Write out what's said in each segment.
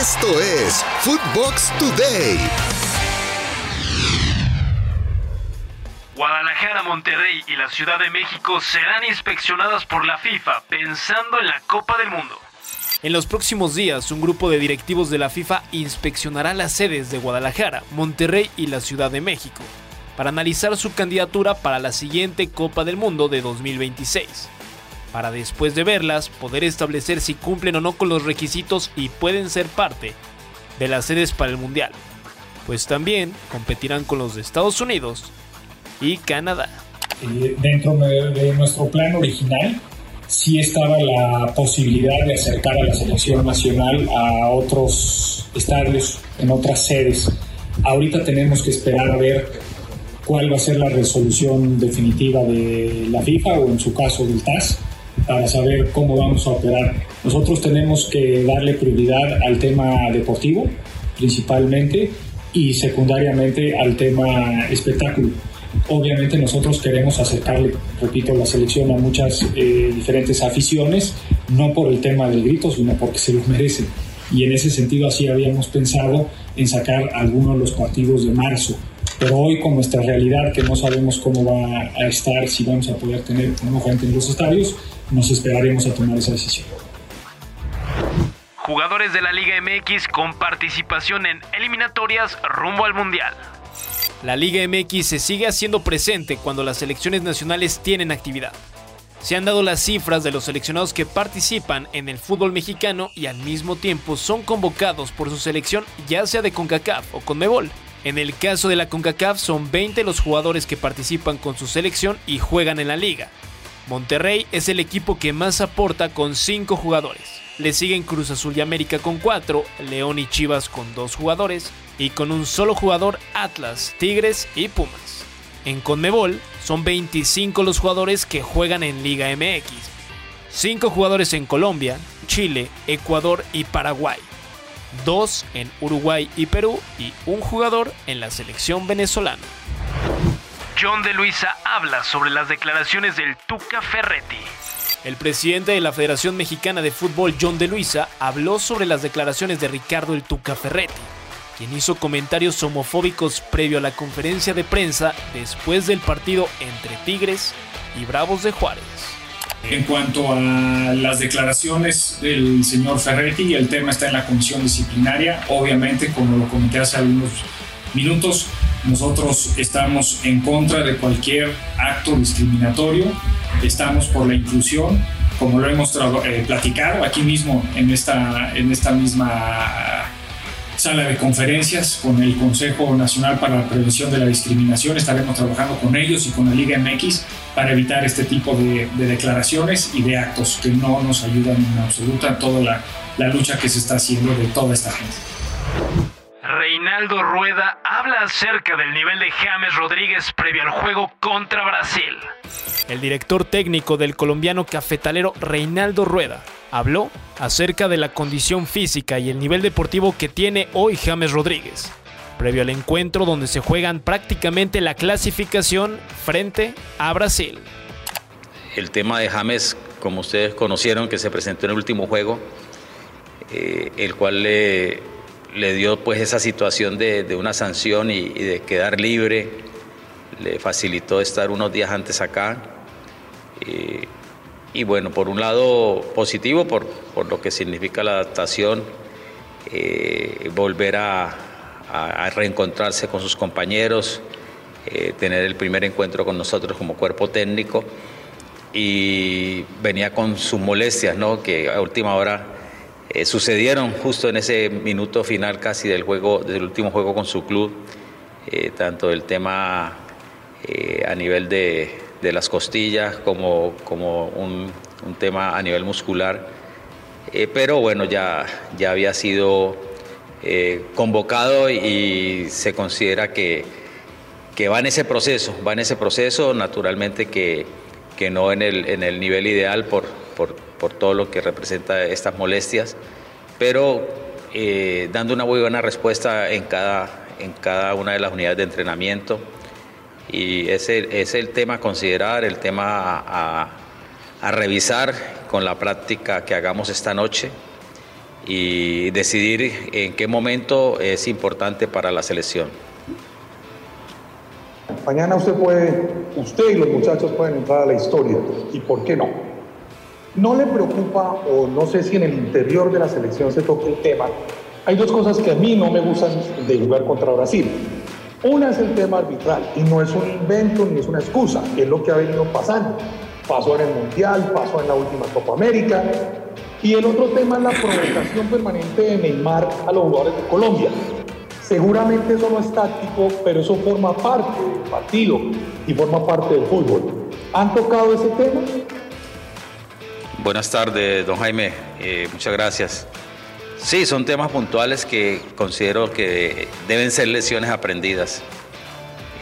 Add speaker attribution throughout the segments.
Speaker 1: Esto es Footbox Today.
Speaker 2: Guadalajara, Monterrey y la Ciudad de México serán inspeccionadas por la FIFA pensando en la Copa del Mundo. En los próximos días, un grupo de directivos de la FIFA inspeccionará las sedes de Guadalajara, Monterrey y la Ciudad de México para analizar su candidatura para la siguiente Copa del Mundo de 2026. Para después de verlas, poder establecer si cumplen o no con los requisitos y pueden ser parte de las sedes para el Mundial. Pues también competirán con los de Estados Unidos, y Canadá.
Speaker 3: Eh, dentro de nuestro plan original sí estaba la posibilidad de acercar a la selección nacional a otros estadios, en otras sedes. Ahorita tenemos que esperar a ver cuál va a ser la resolución definitiva de la FIFA o en su caso del TAS para saber cómo vamos a operar. Nosotros tenemos que darle prioridad al tema deportivo principalmente y secundariamente al tema espectáculo. Obviamente nosotros queremos acercarle, repito, la selección a muchas eh, diferentes aficiones, no por el tema del grito, sino porque se los merecen. Y en ese sentido así habíamos pensado en sacar algunos de los partidos de marzo. Pero hoy con nuestra realidad, que no sabemos cómo va a estar, si vamos a poder tener una gente en los estadios, nos esperaremos a tomar esa decisión.
Speaker 2: Jugadores de la Liga MX con participación en eliminatorias rumbo al Mundial. La Liga MX se sigue haciendo presente cuando las selecciones nacionales tienen actividad. Se han dado las cifras de los seleccionados que participan en el fútbol mexicano y al mismo tiempo son convocados por su selección ya sea de CONCACAF o CONMEBOL. En el caso de la CONCACAF son 20 los jugadores que participan con su selección y juegan en la liga. Monterrey es el equipo que más aporta con 5 jugadores. Le siguen Cruz Azul y América con 4, León y Chivas con 2 jugadores, y con un solo jugador Atlas, Tigres y Pumas. En Conmebol son 25 los jugadores que juegan en Liga MX, 5 jugadores en Colombia, Chile, Ecuador y Paraguay, 2 en Uruguay y Perú y un jugador en la selección venezolana. John de Luisa habla sobre las declaraciones del Tuca Ferretti. El presidente de la Federación Mexicana de Fútbol, John de Luisa, habló sobre las declaraciones de Ricardo el Tuca Ferretti, quien hizo comentarios homofóbicos previo a la conferencia de prensa después del partido entre Tigres y Bravos de Juárez.
Speaker 3: En cuanto a las declaraciones del señor Ferretti, el tema está en la comisión disciplinaria. Obviamente, como lo comenté hace algunos minutos, nosotros estamos en contra de cualquier acto discriminatorio, estamos por la inclusión, como lo hemos eh, platicado aquí mismo en esta, en esta misma sala de conferencias con el Consejo Nacional para la Prevención de la Discriminación. Estaremos trabajando con ellos y con la Liga MX para evitar este tipo de, declaraciones y de actos que no nos ayudan en absoluta toda la lucha que se está haciendo de toda esta gente.
Speaker 2: Reinaldo Rueda habla acerca del nivel de James Rodríguez previo al juego contra Brasil. El director técnico del colombiano cafetalero Reinaldo Rueda habló acerca de la condición física y el nivel deportivo que tiene hoy James Rodríguez, previo al encuentro donde se juegan prácticamente la clasificación frente a Brasil.
Speaker 4: El tema de James, como ustedes conocieron, que se presentó en el último juego, eh, el cual le, le, dio pues esa situación de, una sanción y, de quedar libre, le facilitó estar unos días antes acá. Y bueno, por un lado positivo por, lo que significa la adaptación, eh, volver a, reencontrarse con sus compañeros, eh, tener el primer encuentro con nosotros como cuerpo técnico y venía con sus molestias, ¿no? que a última hora eh, sucedieron justo en ese minuto final casi del juego, del último juego con su club, tanto el tema a nivel de, de las costillas como, como un, tema a nivel muscular. Eh, pero bueno, ya, ya había sido eh, convocado y se considera que, que, va en ese proceso, va en ese proceso, naturalmente que, que no en el, en el, nivel ideal por, por, por, todo lo que representa estas molestias, pero eh, dando una muy buena respuesta en cada, en cada una de las unidades de entrenamiento y ese es el tema a considerar, el tema a, revisar con la práctica que hagamos esta noche y decidir en qué momento es importante para la selección.
Speaker 5: Mañana usted puede, usted y los muchachos pueden entrar a la historia. ¿Y por qué no? ¿No le preocupa o no sé si en el interior de la selección se toque el tema? Hay dos cosas que a mí no me gustan de jugar contra Brasil. Una es el tema arbitral y no es un invento ni es una excusa, es lo que ha venido pasando. Pasó en el Mundial, pasó en la última Copa América. Y el otro tema es la provocación permanente de Neymar a los jugadores de Colombia. Seguramente eso no es táctico, pero eso forma parte del partido y forma parte del fútbol. ¿Han tocado ese tema?
Speaker 4: Buenas tardes, don Jaime. Eh, muchas gracias. Sí, son temas puntuales que considero que deben ser lesiones aprendidas.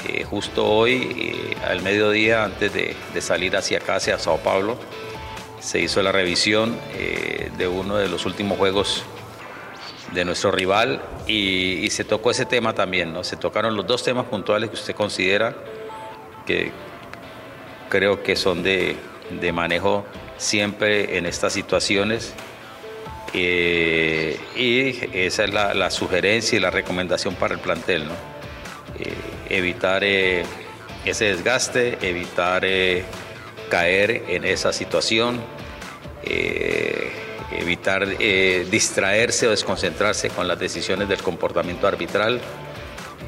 Speaker 4: Eh, justo hoy, eh, al mediodía, antes de, salir hacia acá, hacia Sao Paulo, se hizo la revisión de uno de los últimos juegos de nuestro rival y, se tocó ese tema también, ¿no? Se tocaron los dos temas puntuales que usted considera que creo que son de, manejo siempre en estas situaciones. Eh, y esa es la, sugerencia y la recomendación para el plantel, ¿no? Eh, evitar eh, ese desgaste, evitar caer en esa situación evitar eh, distraerse o desconcentrarse con las decisiones del comportamiento arbitral,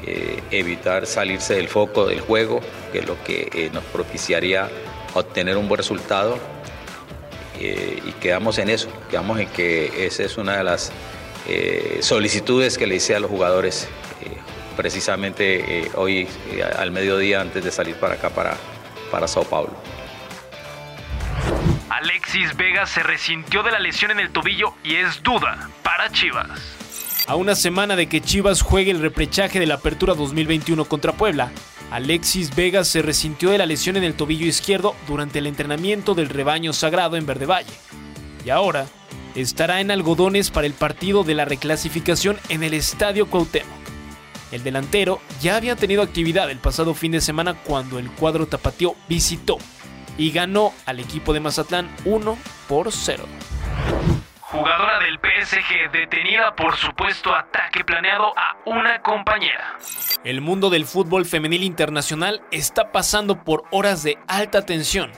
Speaker 4: eh, evitar salirse del foco del juego, que es lo que eh, nos propiciaría obtener un buen resultado. Y quedamos en eso, quedamos en que esa es una de las solicitudes que le hice a los jugadores precisamente hoy al mediodía antes de salir para acá, para, para Sao Paulo.
Speaker 2: Alexis Vega se resintió de la lesión en el tobillo y es duda para Chivas. A una semana de que Chivas juegue el reprechaje de la Apertura 2021 contra Puebla, Alexis Vega se resintió de la lesión en el tobillo izquierdo durante el entrenamiento del rebaño sagrado en Verde Valle. Y ahora estará en algodones para el partido de la reclasificación en el Estadio Cuauhtémoc. El delantero ya había tenido actividad el pasado fin de semana cuando el cuadro tapatío visitó y ganó al equipo de Mazatlán 1 por 0. Jugadora del PSG detenida por supuesto ataque planeado a una compañera. El mundo del fútbol femenil internacional está pasando por horas de alta tensión,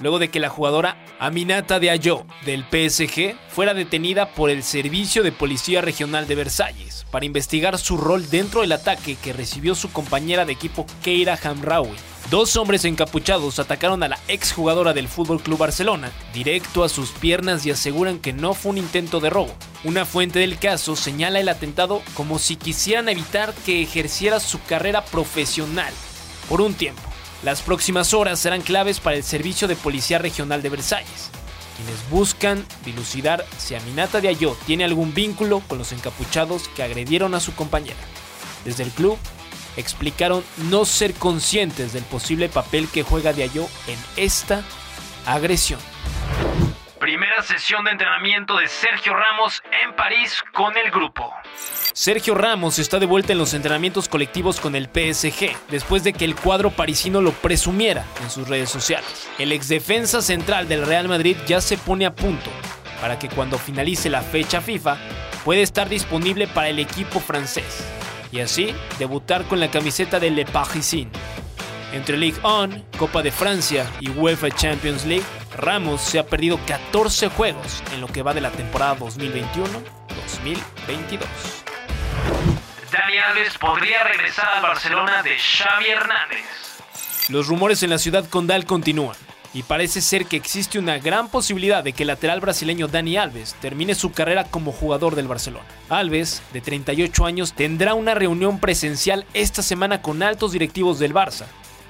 Speaker 2: luego de que la jugadora Aminata Diallo del PSG fuera detenida por el Servicio de Policía Regional de Versalles para investigar su rol dentro del ataque que recibió su compañera de equipo Keira Hamraoui Dos hombres encapuchados atacaron a la exjugadora del Fútbol Club Barcelona, directo a sus piernas y aseguran que no fue un intento de robo. Una fuente del caso señala el atentado como si quisieran evitar que ejerciera su carrera profesional por un tiempo. Las próximas horas serán claves para el Servicio de Policía Regional de Versalles, quienes buscan dilucidar si Aminata de Ayó tiene algún vínculo con los encapuchados que agredieron a su compañera. Desde el club explicaron no ser conscientes del posible papel que juega Diallo en esta agresión. Primera sesión de entrenamiento de Sergio Ramos en París con el grupo. Sergio Ramos está de vuelta en los entrenamientos colectivos con el PSG, después de que el cuadro parisino lo presumiera en sus redes sociales. El exdefensa central del Real Madrid ya se pone a punto para que cuando finalice la fecha FIFA pueda estar disponible para el equipo francés y así debutar con la camiseta de Le Parisien. Entre Ligue 1, Copa de Francia y UEFA Champions League, Ramos se ha perdido 14 juegos en lo que va de la temporada 2021-2022. Dani Alves podría regresar al Barcelona de Xavi Hernández. Los rumores en la ciudad condal continúan y parece ser que existe una gran posibilidad de que el lateral brasileño Dani Alves termine su carrera como jugador del Barcelona. Alves, de 38 años, tendrá una reunión presencial esta semana con altos directivos del Barça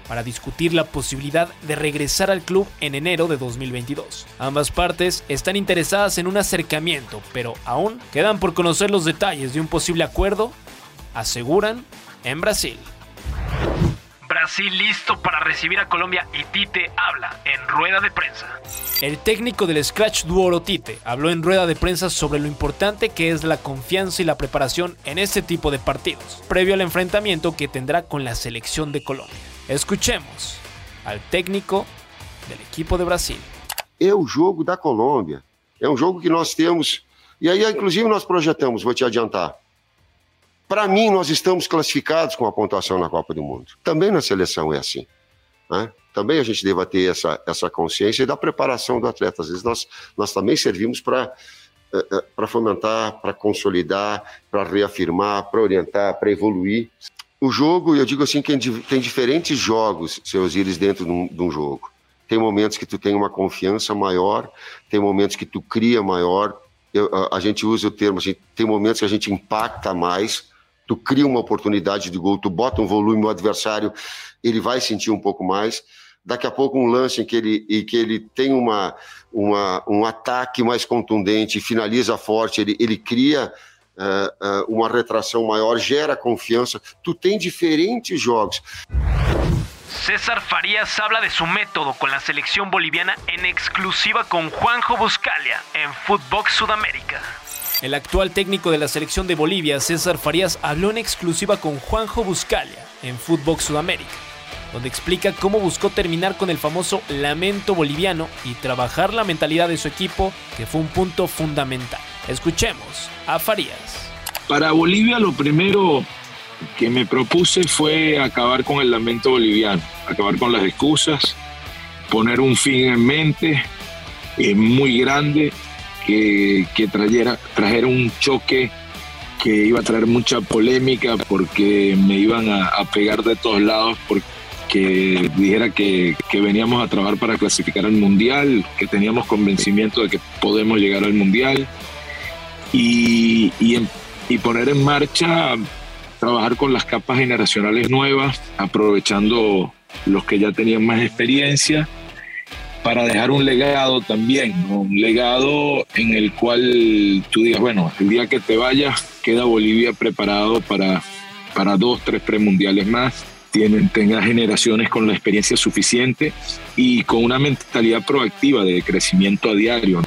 Speaker 2: para discutir la posibilidad de regresar al club en enero de 2022. Ambas partes están interesadas en un acercamiento, pero aún quedan por conocer los detalles de un posible acuerdo, aseguran en Brasil. Brasil listo para recibir a Colombia y Tite habla en rueda de prensa. El técnico del Scratch Duoro Tite habló en rueda de prensa sobre lo importante que es la confianza y la preparación en este tipo de partidos, previo al enfrentamiento que tendrá con la selección de Colombia. Escuchemos al técnico del equipo de Brasil.
Speaker 6: É o jogo da Colômbia. É um jogo que nós temos E aí, inclusive, nós projetamos, vou te adiantar. Para mim, nós estamos classificados com a pontuação na Copa do Mundo. Também na seleção é assim. Né? Também a gente deva ter essa, essa consciência da preparação do atleta. Às vezes nós, nós também servimos para eh, eh, para fomentar, para consolidar, para reafirmar, para orientar, para evoluir. O jogo, eu digo assim, que tem diferentes jogos, seus íris, dentro de um, de um jogo. Tem momentos que tu tem uma confiança maior, tem momentos que tu cria maior. Eu, a, a, gente usa o termo assim, tem momentos que a gente impacta mais, tu cria uma oportunidade de gol, tu bota um volume no adversário, ele vai sentir um pouco mais. Daqui a pouco um lance em que ele, em que ele tem uma, uma, um ataque mais contundente, finaliza forte, ele, ele cria uh, uma retração maior, gera confiança. Tu tem diferentes jogos.
Speaker 2: César Farías habla de su método con la selección boliviana en exclusiva con Juanjo Buscalia en Footbox Sudamérica. El actual técnico de la selección de Bolivia, César Farías, habló en exclusiva con Juanjo Buscalia en Footbox Sudamérica, donde explica cómo buscó terminar con el famoso lamento boliviano y trabajar la mentalidad de su equipo, que fue un punto fundamental. Escuchemos a Farías.
Speaker 7: Para Bolivia lo primero que me propuse fue acabar con el lamento boliviano, acabar con las excusas, poner un fin en mente eh, muy grande que, trajera, trajera un choque que iba a traer mucha polémica porque me iban a, pegar de todos lados porque dijera que, veníamos a trabajar para clasificar al mundial, que teníamos convencimiento de que podemos llegar al mundial y, y poner en marcha trabajar con las capas generacionales nuevas, aprovechando los que ya tenían más experiencia, para dejar un legado también, un legado en el cual tú digas, bueno, el día que te vayas, queda Bolivia preparado para, para dos, tres premundiales más, tienen, tenga generaciones con la experiencia suficiente y con una mentalidad proactiva de crecimiento a diario.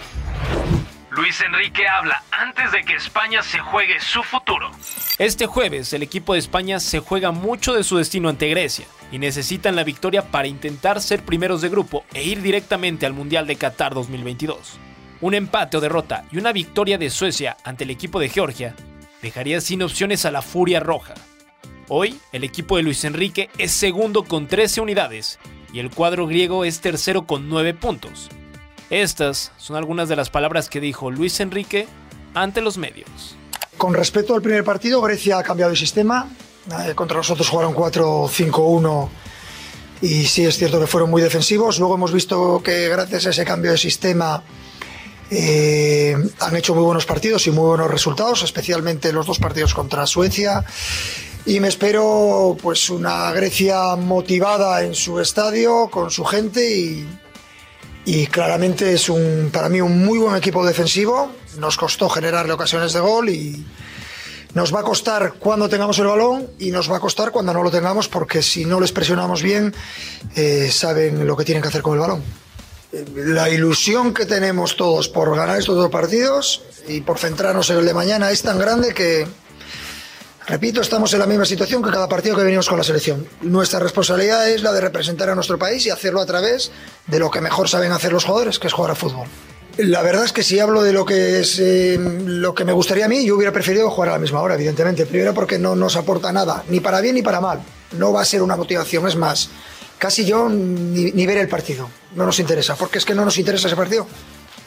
Speaker 2: Luis Enrique habla antes de que España se juegue su futuro. Este jueves el equipo de España se juega mucho de su destino ante Grecia y necesitan la victoria para intentar ser primeros de grupo e ir directamente al Mundial de Qatar 2022. Un empate o derrota y una victoria de Suecia ante el equipo de Georgia dejaría sin opciones a la Furia Roja. Hoy el equipo de Luis Enrique es segundo con 13 unidades y el cuadro griego es tercero con 9 puntos. Estas son algunas de las palabras que dijo Luis Enrique ante los medios.
Speaker 8: Con respecto al primer partido, Grecia ha cambiado de sistema. Eh, contra nosotros jugaron 4-5-1 y sí es cierto que fueron muy defensivos. Luego hemos visto que gracias a ese cambio de sistema eh, han hecho muy buenos partidos y muy buenos resultados, especialmente los dos partidos contra Suecia. Y me espero pues una Grecia motivada en su estadio, con su gente y claramente es un, para mí un muy buen equipo defensivo. Nos costó generarle ocasiones de gol y nos va a costar cuando tengamos el balón y nos va a costar cuando no lo tengamos porque si no les presionamos bien eh, saben lo que tienen que hacer con el balón. La ilusión que tenemos todos por ganar estos dos partidos y por centrarnos en el de mañana es tan grande que Repito, estamos en la misma situación que cada partido que venimos con la selección. Nuestra responsabilidad es la de representar a nuestro país y hacerlo a través de lo que mejor saben hacer los jugadores, que es jugar a fútbol. La verdad es que si hablo de lo que es eh, lo que me gustaría a mí, yo hubiera preferido jugar a la misma hora, evidentemente. Primero porque no nos aporta nada, ni para bien ni para mal. No va a ser una motivación, es más, casi yo ni, ni ver el partido. No nos interesa, porque es que no nos interesa ese partido.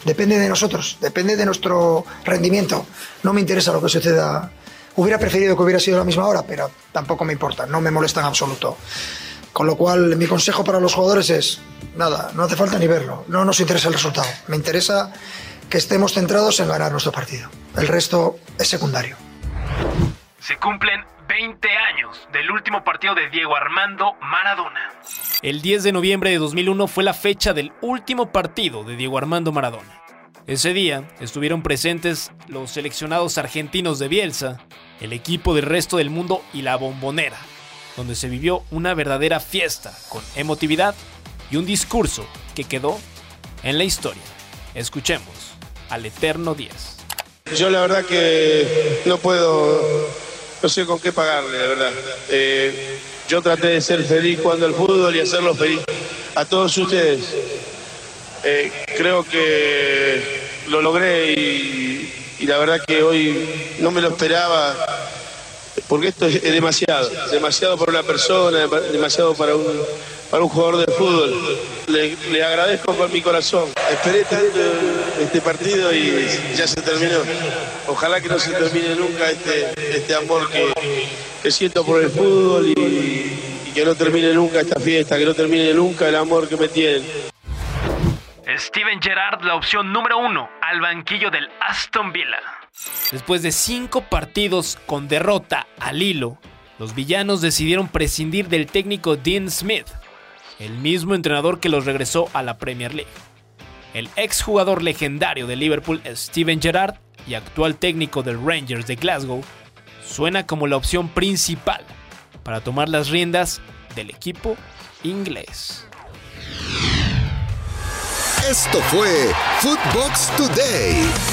Speaker 8: Depende de nosotros, depende de nuestro rendimiento. No me interesa lo que suceda Hubiera preferido que hubiera sido la misma hora, pero tampoco me importa, no me molesta en absoluto. Con lo cual, mi consejo para los jugadores es, nada, no hace falta ni verlo, no nos interesa el resultado, me interesa que estemos centrados en ganar nuestro partido. El resto es secundario.
Speaker 2: Se cumplen 20 años del último partido de Diego Armando Maradona. El 10 de noviembre de 2001 fue la fecha del último partido de Diego Armando Maradona. Ese día estuvieron presentes los seleccionados argentinos de Bielsa, el equipo del resto del mundo y la bombonera, donde se vivió una verdadera fiesta con emotividad y un discurso que quedó en la historia. Escuchemos al Eterno 10.
Speaker 9: Yo la verdad que no puedo, no sé con qué pagarle, la verdad. Eh, yo traté de ser feliz cuando el fútbol y hacerlo feliz a todos ustedes. Eh, creo que lo logré y, la verdad que hoy no me lo esperaba, porque esto es, demasiado, demasiado para una persona, demasiado para un, para un jugador de fútbol. Le, agradezco con mi corazón. Esperé tanto este partido y ya se terminó. Ojalá que no se termine nunca este, este amor que, que siento por el fútbol y, que no termine nunca esta fiesta, que no termine nunca el amor que me tienen.
Speaker 2: Steven Gerrard, la opción número uno, al banquillo del Aston Villa. Después de cinco partidos con derrota al hilo, los villanos decidieron prescindir del técnico Dean Smith, el mismo entrenador que los regresó a la Premier League. El exjugador legendario de Liverpool, Steven Gerrard, y actual técnico del Rangers de Glasgow, suena como la opción principal para tomar las riendas del equipo inglés.
Speaker 1: Esto fue Footbox Today.